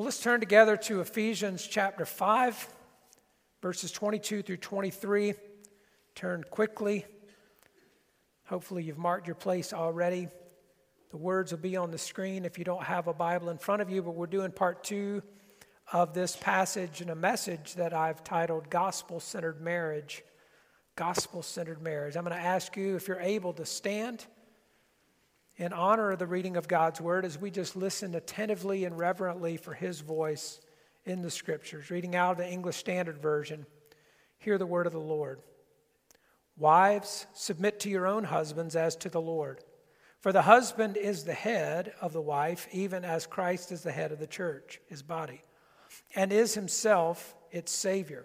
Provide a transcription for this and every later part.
Well, let's turn together to Ephesians chapter 5, verses 22 through 23. Turn quickly. Hopefully, you've marked your place already. The words will be on the screen if you don't have a Bible in front of you, but we're doing part two of this passage and a message that I've titled Gospel Centered Marriage. Gospel Centered Marriage. I'm going to ask you if you're able to stand in honor of the reading of God's Word as we just listen attentively and reverently for His voice in the Scriptures. Reading out of the English Standard Version, hear the Word of the Lord. Wives, submit to your own husbands as to the Lord. For the husband is the head of the wife, even as Christ is the head of the church, his body, and is himself its Savior.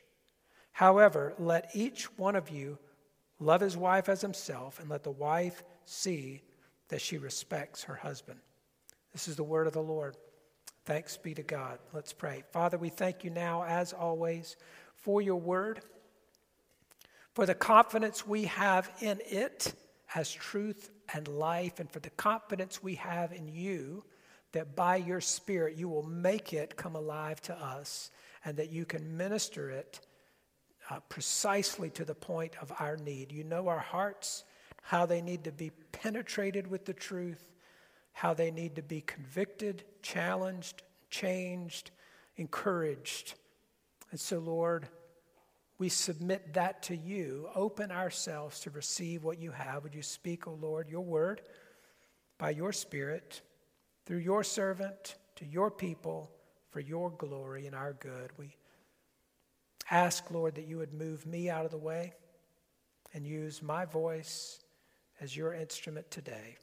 However, let each one of you love his wife as himself, and let the wife see that she respects her husband. This is the word of the Lord. Thanks be to God. Let's pray. Father, we thank you now, as always, for your word, for the confidence we have in it as truth and life, and for the confidence we have in you that by your Spirit you will make it come alive to us and that you can minister it uh, precisely to the point of our need. You know our hearts, how they need to be penetrated with the truth, how they need to be convicted, challenged, changed, encouraged. And so, Lord, we submit that to you. Open ourselves to receive what you have. Would you speak, O oh Lord, your word by your Spirit, through your servant, to your people, for your glory and our good? We ask, Lord, that you would move me out of the way and use my voice as your instrument today.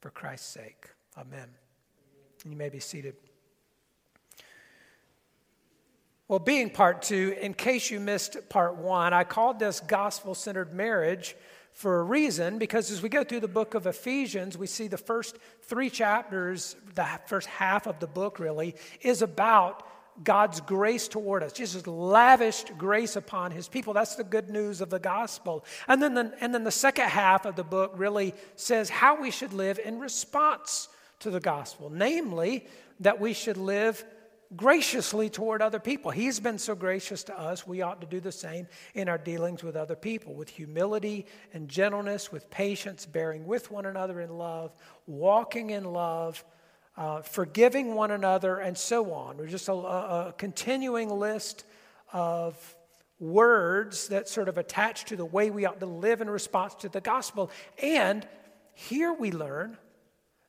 For Christ's sake. Amen. You may be seated. Well, being part two, in case you missed part one, I called this gospel centered marriage for a reason because as we go through the book of Ephesians, we see the first three chapters, the first half of the book really, is about God's grace toward us. Jesus lavished grace upon his people. That's the good news of the gospel. And then the, and then the second half of the book really says how we should live in response to the gospel, namely, that we should live graciously toward other people. He's been so gracious to us, we ought to do the same in our dealings with other people, with humility and gentleness, with patience, bearing with one another in love, walking in love uh, forgiving one another, and so on. There's just a, a, continuing list of words that sort of attach to the way we ought to live in response to the gospel. And here we learn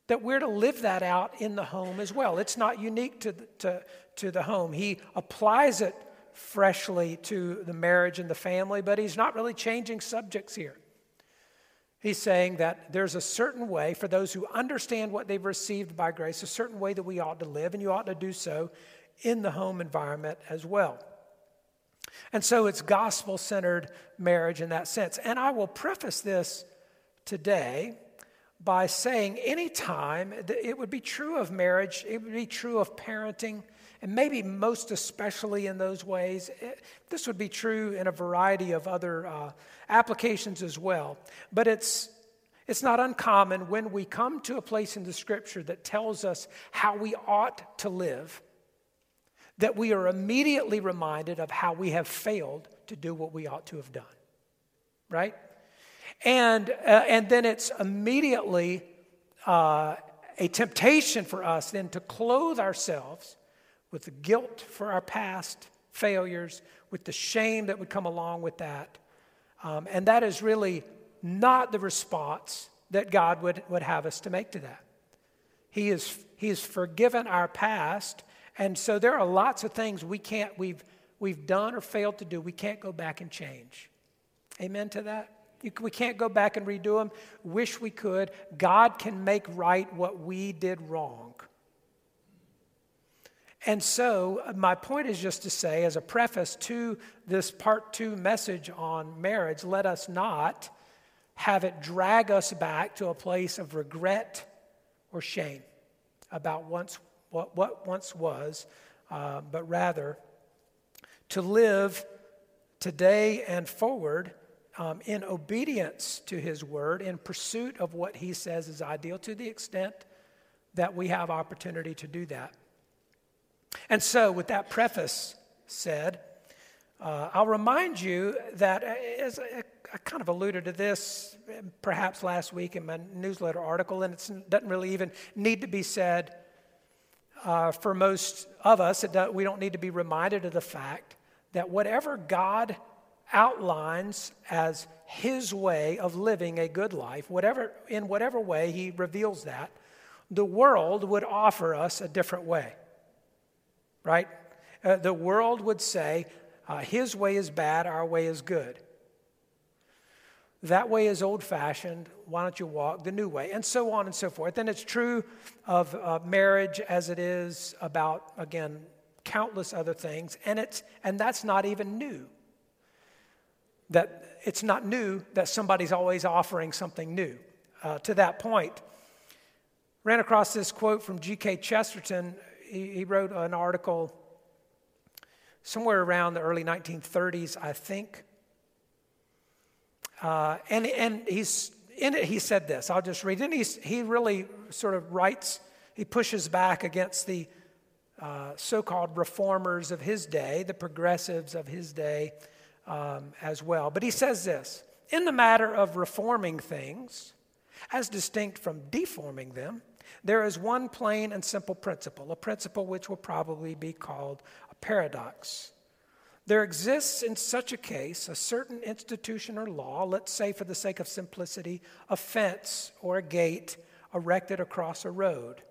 that we're to live that out in the home as well. It's not unique to, to, to the home. He applies it freshly to the marriage and the family, but he's not really changing subjects here. He's saying that there's a certain way for those who understand what they've received by grace, a certain way that we ought to live, and you ought to do so in the home environment as well. And so it's gospel centered marriage in that sense. And I will preface this today by saying anytime it would be true of marriage, it would be true of parenting, and maybe most especially in those ways. It, this would be true in a variety of other uh, applications as well. But it's, it's not uncommon when we come to a place in the scripture that tells us how we ought to live, that we are immediately reminded of how we have failed to do what we ought to have done. Right? And, uh, and then it's immediately uh, a temptation for us then to clothe ourselves with the guilt for our past failures, with the shame that would come along with that. Um, and that is really not the response that God would, would have us to make to that. He is, he has forgiven our past, and so there are lots of things we can't, we've, we've done or failed to do, we can't go back and change. Amen to that? You, we can't go back and redo them. Wish we could. God can make right what we did wrong. And so, uh, my point is just to say, as a preface to this part two message on marriage, let us not have it drag us back to a place of regret or shame about once, what, what once was, uh, but rather to live today and forward um, in obedience to His word, in pursuit of what He says is ideal, to the extent that we have opportunity to do that. And so, with that preface said, uh, I'll remind you that, uh, as I, kind of alluded to this perhaps last week in my newsletter article, and it doesn't really even need to be said uh, for most of us. Does, we don't need to be reminded of the fact that whatever God outlines as his way of living a good life, whatever, in whatever way he reveals that, the world would offer us a different way. Right? Uh, the world would say, uh, his way is bad, our way is good. That way is old fashioned. Why don't you walk the new way? And so on and so forth. And it's true of uh, marriage as it is about, again, countless other things. And, it's, and that's not even new that it's not new that somebody's always offering something new. Uh, to that point, ran across this quote from G.K. Chesterton. He, he wrote an article somewhere around the early 1930s, I think. Uh, and, and he's in it, he said this. I'll just read it. And he's, he really sort of writes, he pushes back against the uh, so called reformers of his day, the progressives of his day um, as well. But he says this in the matter of reforming things, as distinct from deforming them, there is one plain and simple principle, a principle which will probably be called a paradox. There exists in such a case a certain institution or law, let's say for the sake of simplicity, a fence or a gate erected across a road.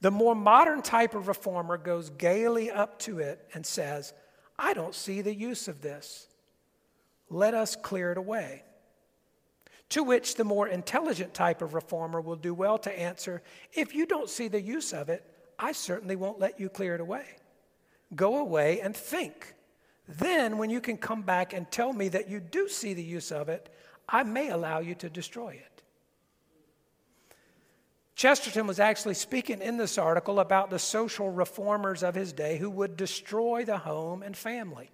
The more modern type of reformer goes gaily up to it and says, I don't see the use of this. Let us clear it away. To which the more intelligent type of reformer will do well to answer If you don't see the use of it, I certainly won't let you clear it away. Go away and think. Then, when you can come back and tell me that you do see the use of it, I may allow you to destroy it. Chesterton was actually speaking in this article about the social reformers of his day who would destroy the home and family.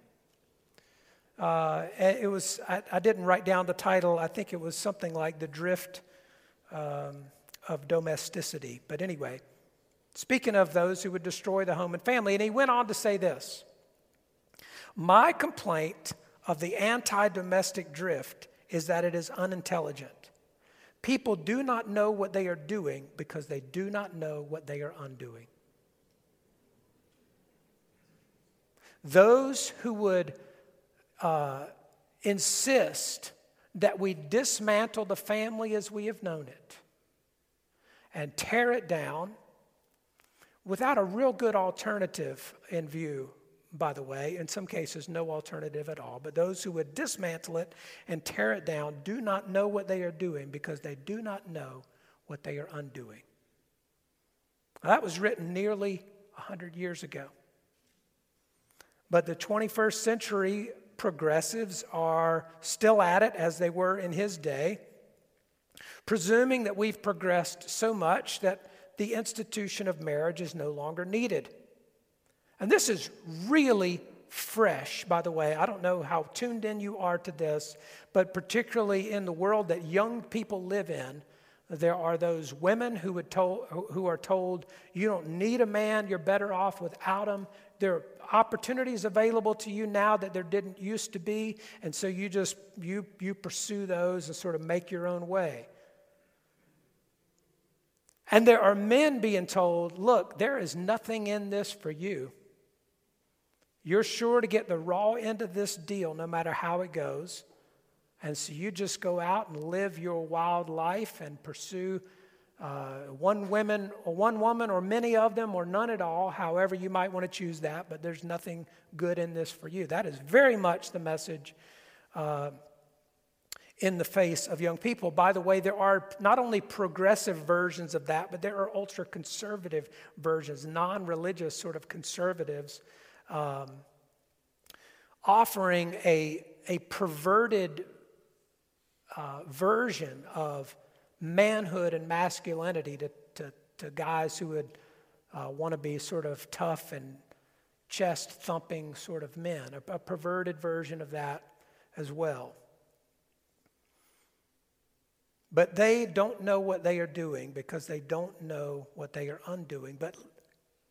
Uh, it was, I, I, didn't write down the title, I think it was something like The Drift um, of Domesticity. But anyway, speaking of those who would destroy the home and family, and he went on to say this My complaint of the anti domestic drift is that it is unintelligent. People do not know what they are doing because they do not know what they are undoing. Those who would uh, insist that we dismantle the family as we have known it and tear it down without a real good alternative in view by the way, in some cases, no alternative at all. But those who would dismantle it and tear it down do not know what they are doing because they do not know what they are undoing. Now, that was written nearly 100 years ago. But the 21st century progressives are still at it as they were in his day, presuming that we've progressed so much that the institution of marriage is no longer needed. And this is really fresh, by the way. I don't know how tuned in you are to this, but particularly in the world that young people live in, there are those women who, would told, who are told, you don't need a man, you're better off without him. There are opportunities available to you now that there didn't used to be, and so you just you, you pursue those and sort of make your own way. And there are men being told, look, there is nothing in this for you. You're sure to get the raw end of this deal no matter how it goes. And so you just go out and live your wild life and pursue uh, one woman or one woman or many of them or none at all, however you might want to choose that, but there's nothing good in this for you. That is very much the message uh, in the face of young people. By the way, there are not only progressive versions of that, but there are ultra conservative versions, non religious sort of conservatives, um, offering a, a perverted uh, version of manhood and masculinity to, to, to guys who would uh, want to be sort of tough and chest thumping sort of men, a, a perverted version of that as well. But they don't know what they are doing because they don't know what they are undoing. But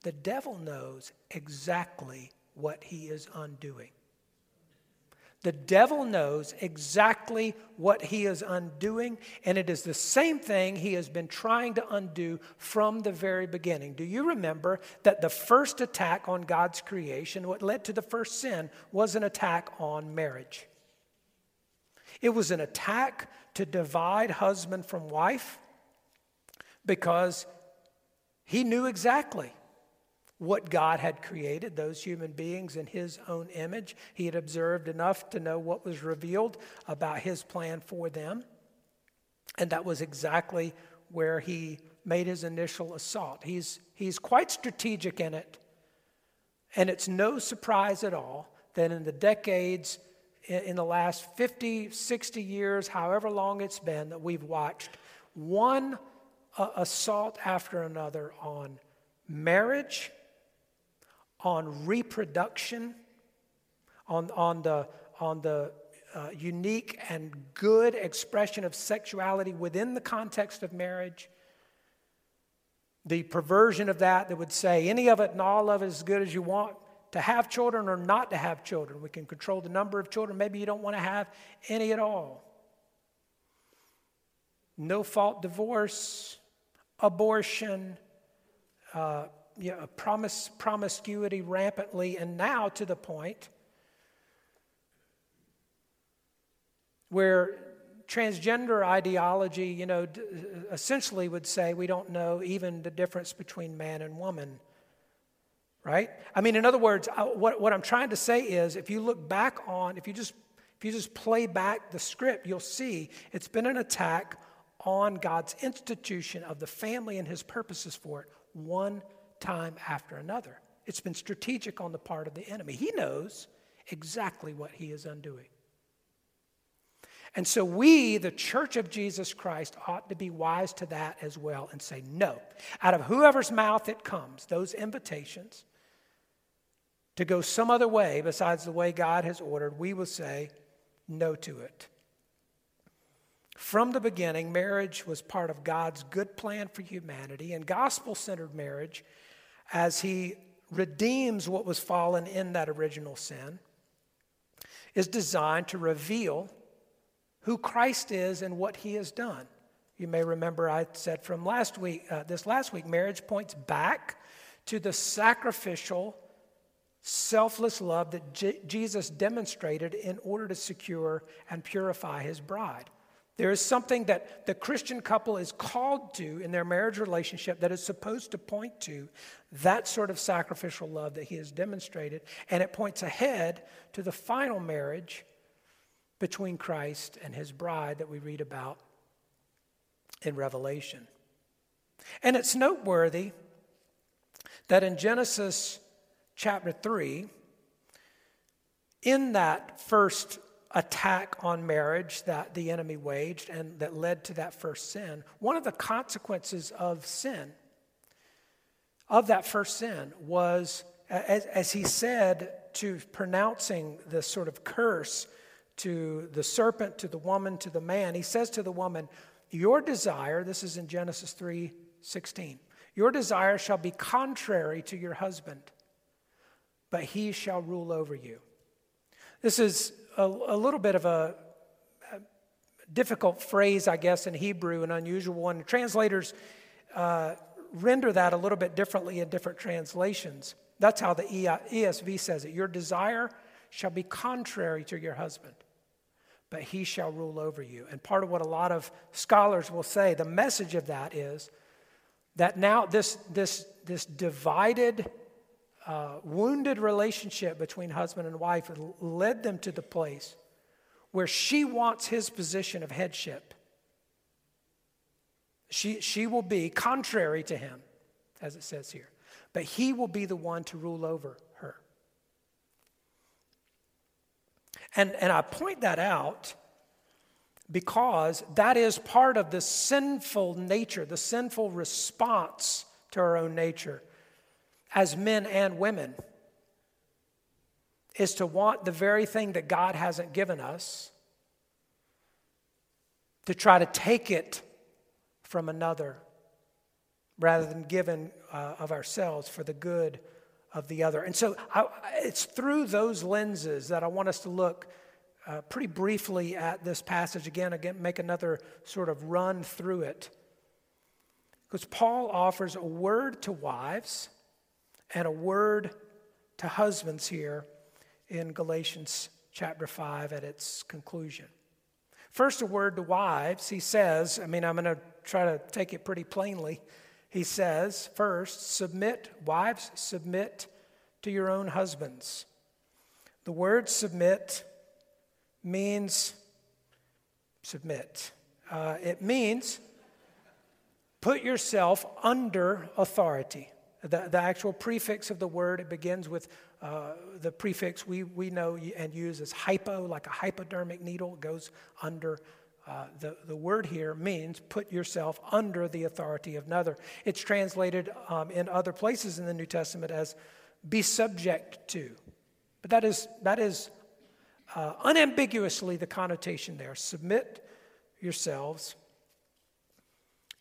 the devil knows exactly what he is undoing. The devil knows exactly what he is undoing, and it is the same thing he has been trying to undo from the very beginning. Do you remember that the first attack on God's creation, what led to the first sin, was an attack on marriage? It was an attack to divide husband from wife because he knew exactly what God had created, those human beings in His own image. He had observed enough to know what was revealed about His plan for them. And that was exactly where He made His initial assault. He's, he's quite strategic in it. And it's no surprise at all that in the decades, in the last 50, 60 years, however long it's been, that we've watched one uh, assault after another on marriage on reproduction, on, on the, on the uh, unique and good expression of sexuality within the context of marriage. The perversion of that that would say any of it and all of it is as good as you want to have children or not to have children. We can control the number of children. Maybe you don't want to have any at all. No fault divorce, abortion, uh, you know, promiscuity rampantly, and now to the point where transgender ideology, you know, essentially would say we don't know even the difference between man and woman. Right? I mean, in other words, what, what I'm trying to say is if you look back on, if you just if you just play back the script, you'll see it's been an attack on God's institution of the family and his purposes for it, one time after another. It's been strategic on the part of the enemy. He knows exactly what he is undoing. And so, we, the church of Jesus Christ, ought to be wise to that as well and say, no. Out of whoever's mouth it comes, those invitations to go some other way besides the way God has ordered, we will say no to it. From the beginning, marriage was part of God's good plan for humanity, and gospel centered marriage as he redeems what was fallen in that original sin, is designed to reveal who Christ is and what he has done. You may remember I said from last week, uh, this last week, marriage points back to the sacrificial, selfless love that J- Jesus demonstrated in order to secure and purify his bride. There is something that the Christian couple is called to in their marriage relationship that is supposed to point to that sort of sacrificial love that he has demonstrated. And it points ahead to the final marriage between Christ and his bride that we read about in Revelation. And it's noteworthy that in Genesis chapter 3, in that first attack on marriage that the enemy waged and that led to that first sin, one of the consequences of sin, of that first sin, was, as, as he said, to pronouncing this sort of curse to the serpent, to the woman, to the man, he says to the woman, Your desire, this is in Genesis 3 16, your desire shall be contrary to your husband, but he shall rule over you. This is a, a little bit of a, a, difficult phrase, I guess, in Hebrew, an unusual one. Translators uh, render that a little bit differently in different translations. That's how the ESV says it. Your desire shall be contrary to your husband, but he shall rule over you. And part of what a lot of scholars will say, the message of that is that now this, this, this divided, uh, wounded relationship between husband and wife led them to the place where she wants his position of headship. She, she will be contrary to him, as it says here, but he will be the one to rule over her. And, and I point that out because that is part of the sinful nature, the sinful response to our own nature as men and women is to want the very thing that God hasn't given us, to try to take it from another rather than giving uh, of ourselves for the good of the other. And so I, it's through those lenses that I want us to look uh, pretty briefly at this passage again, again, make another sort of run through it. Because Paul offers a word to wives and a word to husbands here in Galatians chapter 5 at its conclusion. First, a word to wives. He says, I mean, I'm going to try to take it pretty plainly. He says, first, submit, wives, submit to your own husbands. The word submit means submit. Uh, it means put yourself under authority. The, the actual prefix of the word, it begins with uh, the prefix we, we know and use as hypo, like a hypodermic needle, it goes under. Uh, the, the word here means put yourself under the authority of another. It's translated um, in other places in the New Testament as be subject to. But that is, that is uh, unambiguously the connotation there. Submit yourselves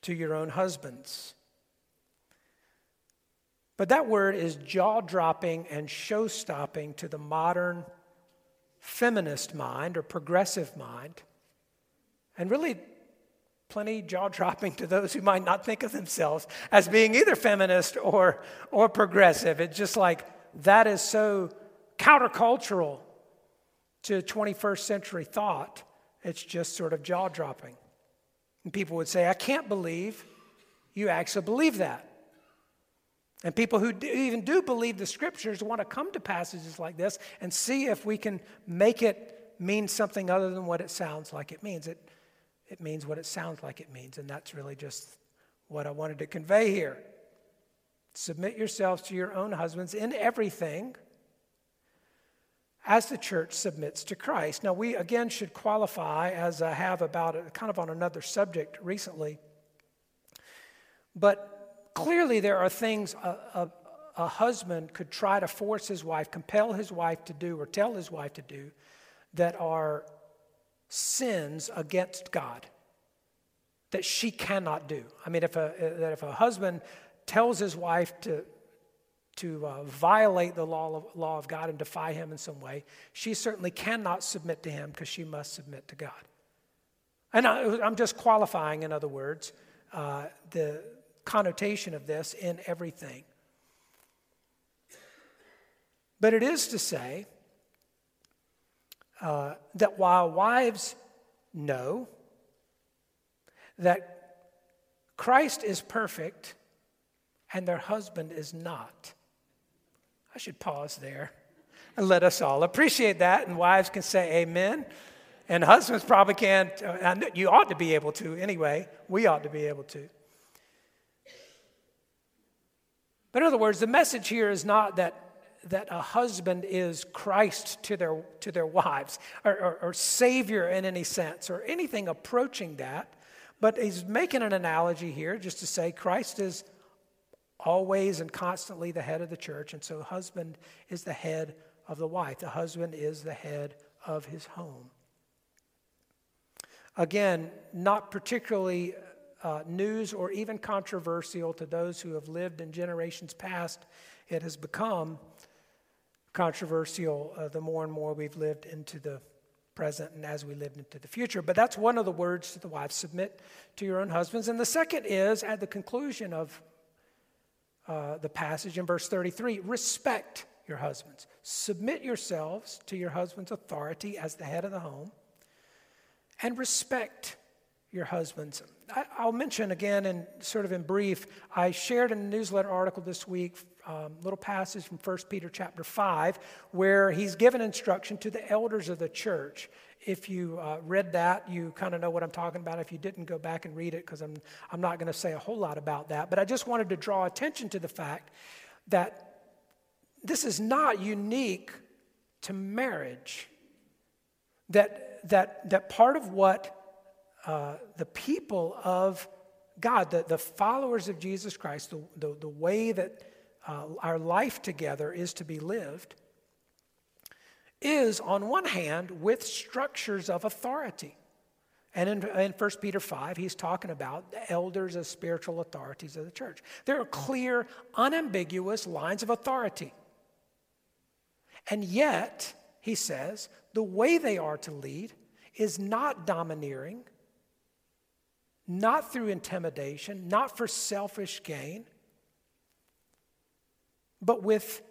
to your own husbands. But that word is jaw dropping and show stopping to the modern feminist mind or progressive mind, and really plenty jaw dropping to those who might not think of themselves as being either feminist or, or progressive. It's just like that is so countercultural to 21st century thought. It's just sort of jaw dropping. And people would say, I can't believe you actually believe that. And people who do, even do believe the scriptures want to come to passages like this and see if we can make it mean something other than what it sounds like it means. It, it means what it sounds like it means, and that's really just what I wanted to convey here. Submit yourselves to your own husbands in everything as the church submits to Christ. Now, we again should qualify, as I have about it, kind of on another subject recently. But Clearly, there are things a, a, a, husband could try to force his wife, compel his wife to do, or tell his wife to do that are sins against God that she cannot do. I mean, if a, that if a husband tells his wife to, to uh, violate the law of, law of God and defy him in some way, she certainly cannot submit to him because she must submit to God. And I, am just qualifying, in other words, uh, the, connotation of this in everything. But it is to say uh, that while wives know that Christ is perfect and their husband is not, I should pause there and let us all appreciate that. And wives can say amen. And husbands probably can't, uh, you ought to be able to anyway. We ought to be able to. But in other words, the message here is not that, that a husband is Christ to their, to their wives or, or, or Savior in any sense or anything approaching that. But he's making an analogy here just to say Christ is always and constantly the head of the church, and so husband is the head of the wife. The husband is the head of his home. Again, not particularly uh, news or even controversial to those who have lived in generations past. It has become controversial uh, the more and more we've lived into the present and as we live into the future. But that's one of the words to the wives submit to your own husbands. And the second is at the conclusion of uh, the passage in verse 33 respect your husbands. Submit yourselves to your husband's authority as the head of the home and respect your husbands. I, will mention again, and sort of in brief, I shared in a newsletter article this week, um, little passage from 1 Peter chapter 5, where he's given instruction to the elders of the church. If you uh, read that, you kind of know what I'm talking about. If you didn't, go back and read it because I'm, I'm not going to say a whole lot about that. But I just wanted to draw attention to the fact that this is not unique to marriage. That, that, that part of what uh, the people of God, the, the followers of Jesus Christ, the, the, the way that uh, our life together is to be lived, is on one hand with structures of authority. And in, in 1 Peter 5, he's talking about the elders as spiritual authorities of the church. There are clear, unambiguous lines of authority. And yet, he says, the way they are to lead is not domineering, not through intimidation, not for selfish gain, but with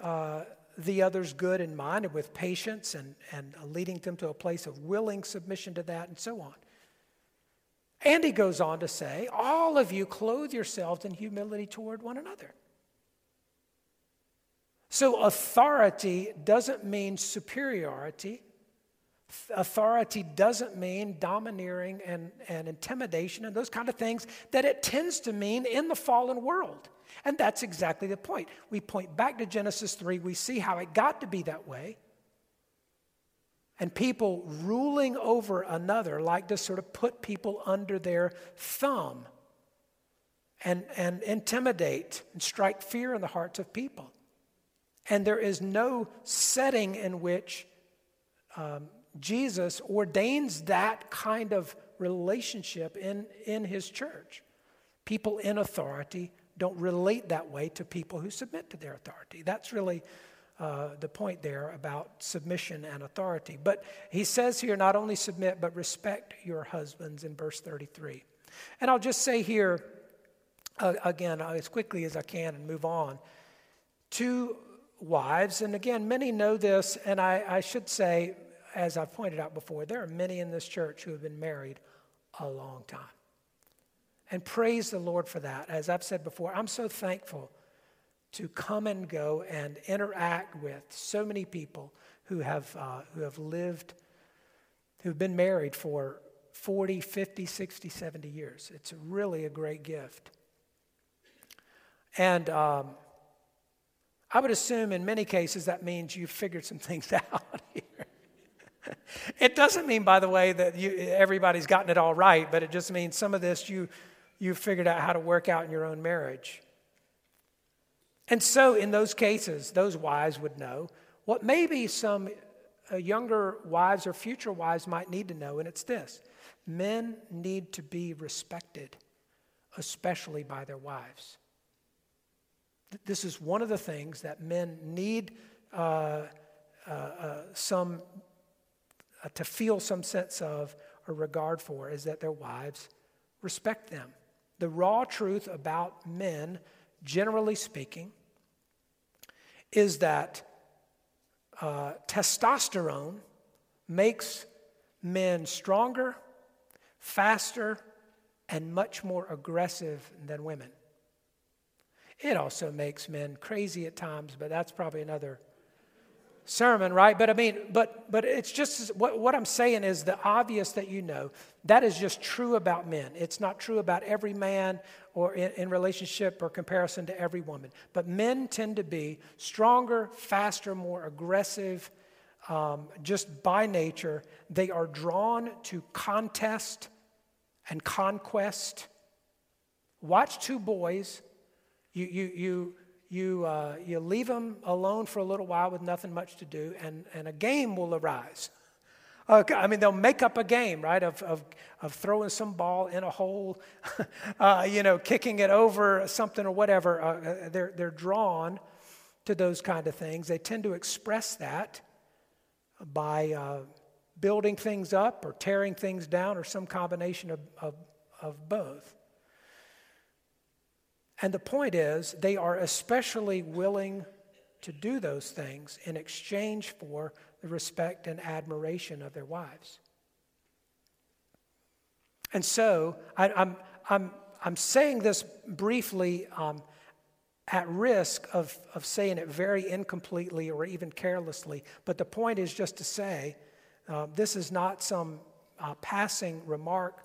uh, the other's good in mind and with patience and, and leading them to a place of willing submission to that and so on. And he goes on to say, All of you clothe yourselves in humility toward one another. So, authority doesn't mean superiority. Authority doesn't mean domineering and, and intimidation and those kind of things that it tends to mean in the fallen world. And that's exactly the point. We point back to Genesis 3, we see how it got to be that way. And people ruling over another like to sort of put people under their thumb and, and intimidate and strike fear in the hearts of people. And there is no setting in which um, Jesus ordains that kind of relationship in, in his church. People in authority don't relate that way to people who submit to their authority. That's really uh, the point there about submission and authority. But he says here not only submit, but respect your husbands in verse 33. And I'll just say here, uh, again, as quickly as I can and move on, to wives, and again, many know this, and I, I should say, as I've pointed out before, there are many in this church who have been married a long time. And praise the Lord for that. As I've said before, I'm so thankful to come and go and interact with so many people who have, uh, who have lived, who've been married for 40, 50, 60, 70 years. It's really a great gift. And um, I would assume in many cases that means you've figured some things out. It doesn't mean, by the way, that you, everybody's gotten it all right, but it just means some of this you, you've figured out how to work out in your own marriage. And so, in those cases, those wives would know what maybe some uh, younger wives or future wives might need to know, and it's this men need to be respected, especially by their wives. This is one of the things that men need uh, uh, uh some uh, to feel some sense of or regard for is that their wives respect them. The raw truth about men, generally speaking, is that uh, testosterone makes men stronger, faster, and much more aggressive than women. It also makes men crazy at times, but that's probably another sermon, right? But I mean, but but it's just what, what I'm saying is the obvious that you know that is just true about men. It's not true about every man or in, in relationship or comparison to every woman. But men tend to be stronger, faster, more aggressive. Um, just by nature, they are drawn to contest and conquest. Watch two boys. You, you, you, you, uh, you leave them alone for a little while with nothing much to do, and, and a game will arise. Uh, I mean, they'll make up a game, right, of, of, of throwing some ball in a hole, uh, you know, kicking it over something or whatever. Uh, uh, they're, they're drawn to those kind of things. They tend to express that by uh, building things up or tearing things down or some combination of, of, of both. And the point is, they are especially willing to do those things in exchange for the respect and admiration of their wives. And so I, am I'm, I'm, I'm saying this briefly um, at risk of, of saying it very incompletely or even carelessly, but the point is just to say uh, this is not some uh, passing remark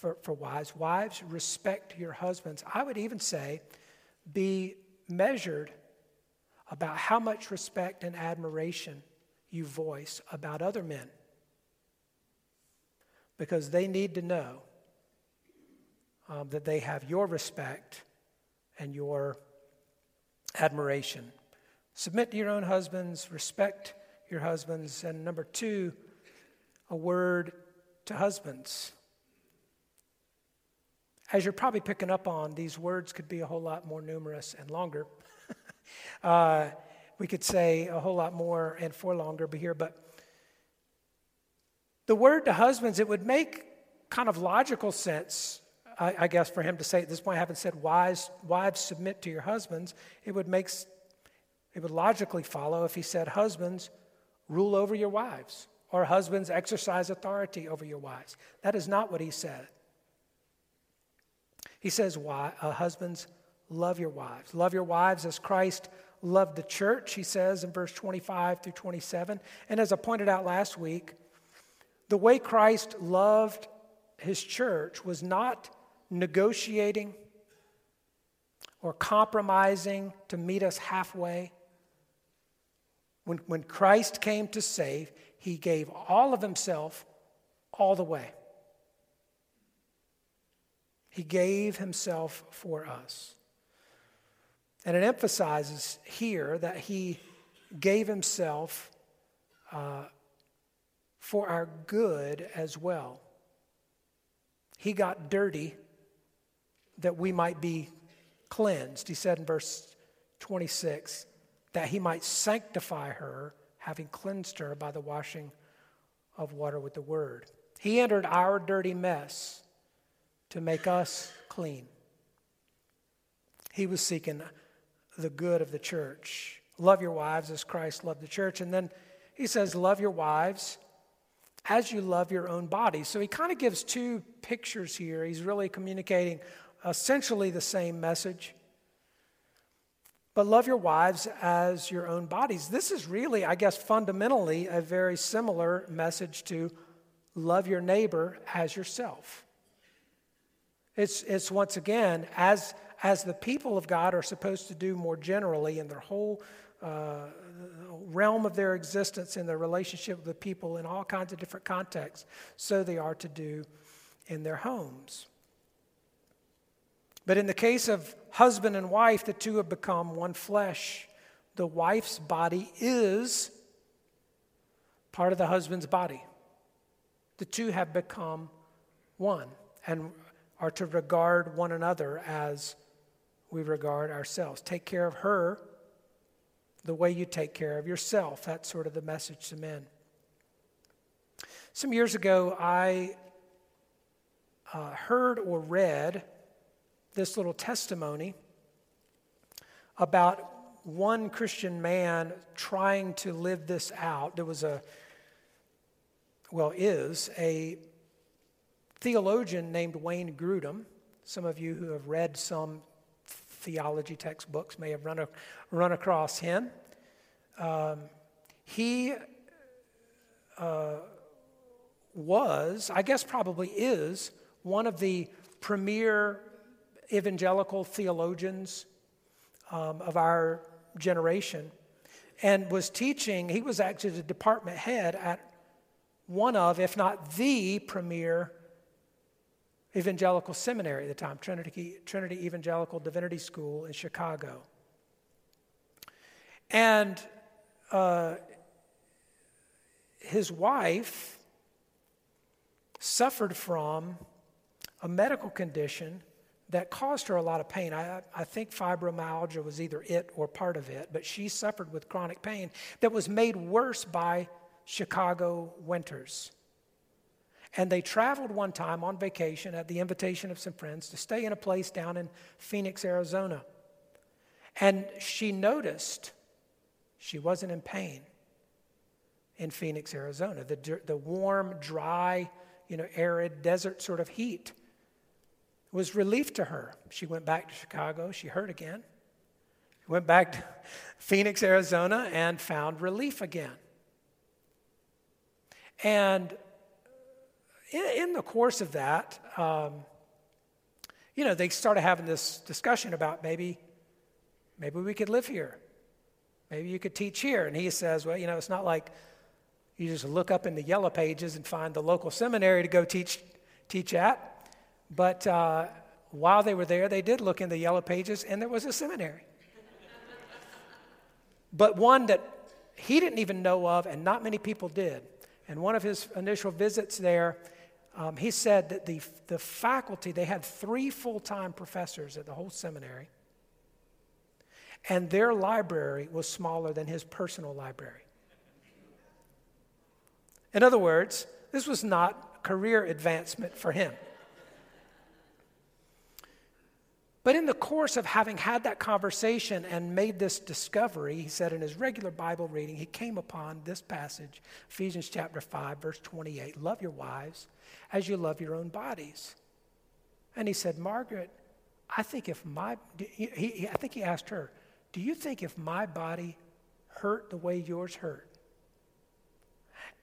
for, for wives. Wives, respect your husbands. I would even say be measured about how much respect and admiration you voice about other men because they need to know um, that they have your respect and your admiration. Submit to your own husbands, respect your husbands, and number two, a word to husbands. As you're probably picking up on, these words could be a whole lot more numerous and longer. uh, we could say a whole lot more and for longer but here, but the word to husbands, it would make kind of logical sense, I, I guess, for him to say at this point, I haven't said wives, wives submit to your husbands. It would make it would logically follow if he said, Husbands, rule over your wives, or husbands, exercise authority over your wives. That is not what he said. He says, uh, Husbands, love your wives. Love your wives as Christ loved the church, he says in verse 25 through 27. And as I pointed out last week, the way Christ loved his church was not negotiating or compromising to meet us halfway. When, when Christ came to save, he gave all of himself all the way. He gave himself for us. And it emphasizes here that he gave himself uh, for our good as well. He got dirty that we might be cleansed. He said in verse 26 that he might sanctify her, having cleansed her by the washing of water with the word. He entered our dirty mess to make us clean. He was seeking the good of the church. Love your wives as Christ loved the church. And then he says, Love your wives as you love your own body. So he kind of gives two pictures here. He's really communicating essentially the same message. But love your wives as your own bodies. This is really, I guess, fundamentally a very similar message to love your neighbor as yourself. It's, it's once again, as, as the people of God are supposed to do more generally in their whole uh, realm of their existence, in their relationship with the people in all kinds of different contexts, so they are to do in their homes. But in the case of husband and wife, the two have become one flesh. The wife's body is part of the husband's body. The two have become one. And are to regard one another as we regard ourselves. Take care of her the way you take care of yourself. That's sort of the message to men. Some years ago, I uh, heard or read this little testimony about one Christian man trying to live this out. There was a, well, is a theologian named Wayne Grudem. Some of you who have read some theology textbooks may have run, a, run across him. Um, he uh, was, I guess probably is, one of the premier evangelical theologians um, of our generation and was teaching, he was actually the department head at one of, if not the premier evangelical seminary at the time, Trinity, Trinity Evangelical Divinity School in Chicago. And uh, his wife suffered from a medical condition that caused her a lot of pain. I, I, think fibromyalgia was either it or part of it, but she suffered with chronic pain that was made worse by Chicago winters. And they traveled one time on vacation at the invitation of some friends to stay in a place down in Phoenix, Arizona. And she noticed she wasn't in pain in Phoenix, Arizona. The, the warm, dry, you know, arid desert sort of heat was relief to her. She went back to Chicago. She hurt again. Went back to Phoenix, Arizona, and found relief again. And in, the course of that, um, you know, they started having this discussion about maybe, maybe we could live here. Maybe you could teach here. And he says, well, you know, it's not like you just look up in the yellow pages and find the local seminary to go teach, teach at. But uh, while they were there, they did look in the yellow pages, and there was a seminary. but one that he didn't even know of, and not many people did. And one of his initial visits there, um, he said that the, the faculty, they had three full time professors at the whole seminary, and their library was smaller than his personal library. In other words, this was not career advancement for him. But in the course of having had that conversation and made this discovery, he said in his regular Bible reading, he came upon this passage, Ephesians chapter 5, verse 28 Love your wives as you love your own bodies. And he said, Margaret, I think if my, he, I think he asked her, Do you think if my body hurt the way yours hurt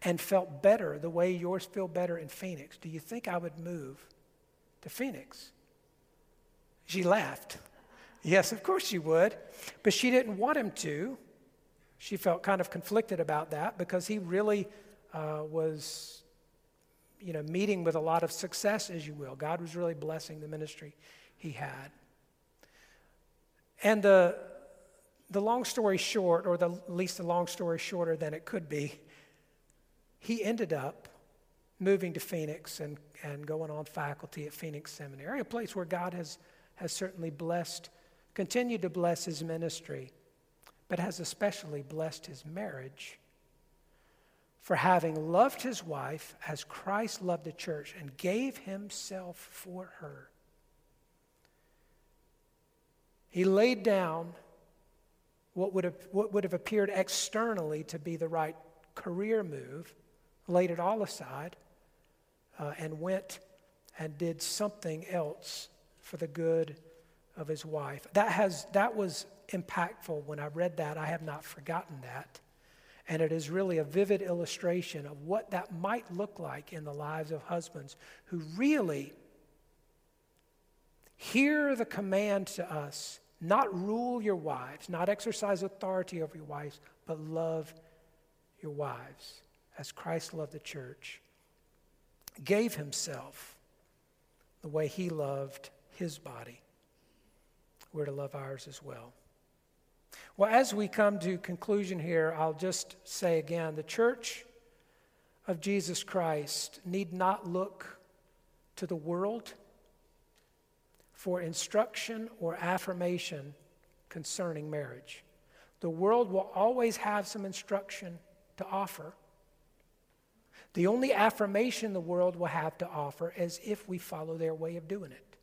and felt better the way yours feel better in Phoenix, do you think I would move to Phoenix? She laughed. Yes, of course she would. But she didn't want him to. She felt kind of conflicted about that because he really uh, was, you know, meeting with a lot of success, as you will. God was really blessing the ministry he had. And the, the long story short, or the, at least the long story shorter than it could be, he ended up moving to Phoenix and, and going on faculty at Phoenix Seminary, a place where God has has certainly blessed, continued to bless his ministry, but has especially blessed his marriage for having loved his wife as Christ loved the church and gave himself for her. He laid down what would have, what would have appeared externally to be the right career move, laid it all aside, uh, and went and did something else for the good of his wife. That, has, that was impactful when I read that. I have not forgotten that. And it is really a vivid illustration of what that might look like in the lives of husbands who really hear the command to us not rule your wives, not exercise authority over your wives, but love your wives as Christ loved the church, gave himself the way he loved his body. We're to love ours as well. Well, as we come to conclusion here, I'll just say again the church of Jesus Christ need not look to the world for instruction or affirmation concerning marriage. The world will always have some instruction to offer. The only affirmation the world will have to offer is if we follow their way of doing it.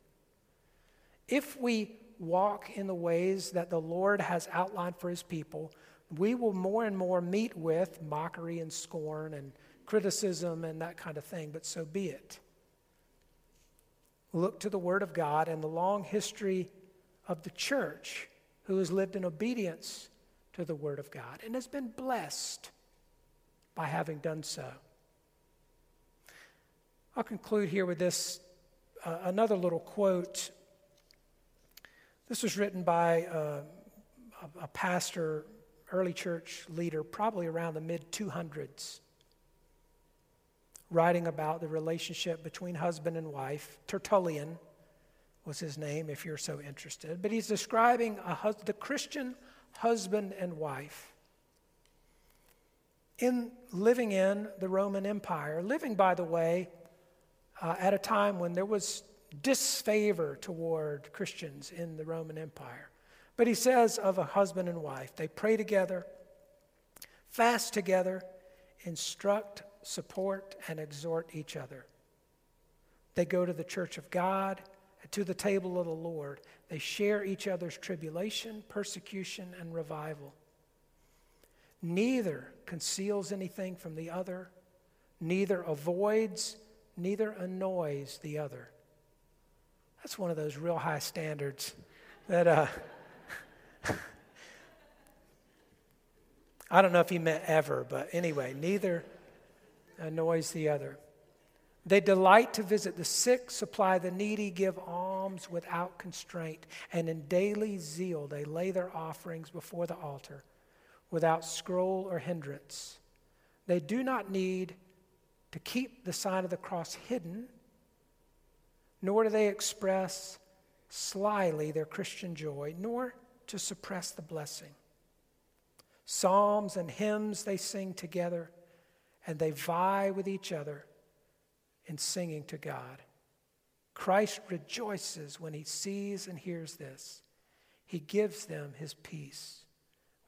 If we walk in the ways that the Lord has outlined for his people, we will more and more meet with mockery and scorn and criticism and that kind of thing, but so be it. Look to the Word of God and the long history of the church who has lived in obedience to the Word of God and has been blessed by having done so. I'll conclude here with this uh, another little quote this was written by uh, a, a pastor, early church leader, probably around the mid 200s, writing about the relationship between husband and wife. Tertullian was his name, if you're so interested. But he's describing the Christian husband and wife in living in the Roman Empire, living, by the way, uh, at a time when there was disfavor toward Christians in the Roman Empire. But he says of a husband and wife, they pray together, fast together, instruct, support, and exhort each other. They go to the church of God, to the table of the Lord. They share each other's tribulation, persecution, and revival. Neither conceals anything from the other, neither avoids, neither annoys the other. That's one of those real high standards that uh, I don't know if he meant ever, but anyway, neither annoys the other. They delight to visit the sick, supply the needy, give alms without constraint, and in daily zeal they lay their offerings before the altar without scroll or hindrance. They do not need to keep the sign of the cross hidden, nor do they express slyly their Christian joy, nor to suppress the blessing. Psalms and hymns they sing together, and they vie with each other in singing to God. Christ rejoices when he sees and hears this. He gives them his peace.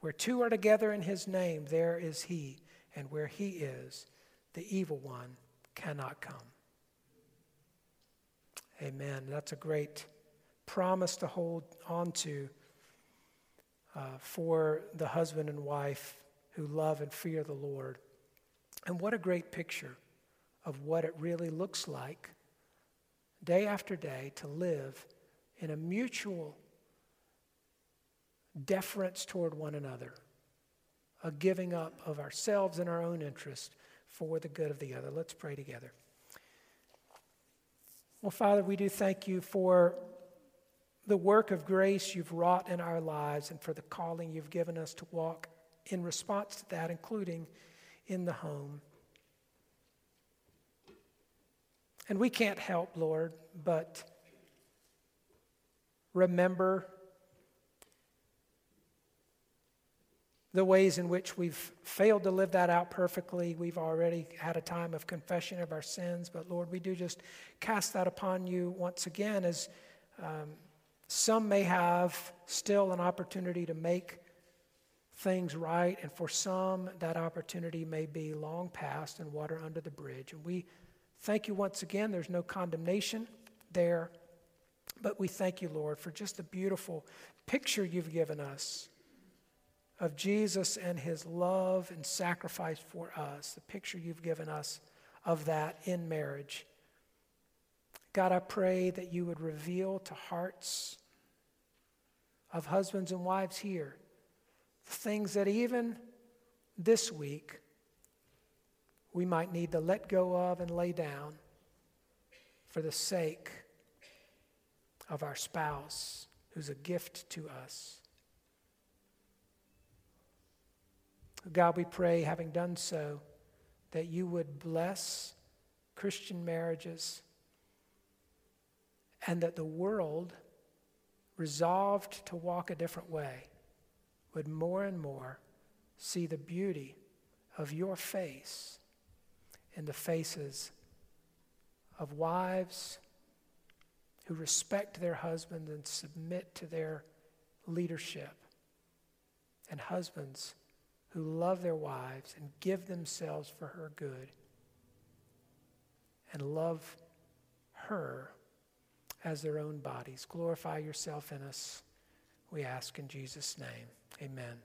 Where two are together in his name, there is he, and where he is, the evil one cannot come. Amen. That's a great promise to hold on to uh, for the husband and wife who love and fear the Lord. And what a great picture of what it really looks like day after day to live in a mutual deference toward one another, a giving up of ourselves and our own interest for the good of the other. Let's pray together. Well, Father, we do thank you for the work of grace you've wrought in our lives and for the calling you've given us to walk in response to that, including in the home. And we can't help, Lord, but remember the ways in which we've failed to live that out perfectly. We've already had a time of confession of our sins, but Lord, we do just cast that upon you once again as um, some may have still an opportunity to make things right, and for some, that opportunity may be long past and water under the bridge. And we Thank you once again. There's no condemnation there. But we thank you, Lord, for just the beautiful picture you've given us of Jesus and his love and sacrifice for us, the picture you've given us of that in marriage. God, I pray that you would reveal to hearts of husbands and wives here the things that even this week we might need to let go of and lay down for the sake of our spouse who's a gift to us. God, we pray, having done so, that you would bless Christian marriages and that the world, resolved to walk a different way, would more and more see the beauty of your face in the faces of wives who respect their husbands and submit to their leadership, and husbands who love their wives and give themselves for her good and love her as their own bodies. Glorify yourself in us, we ask in Jesus' name. Amen.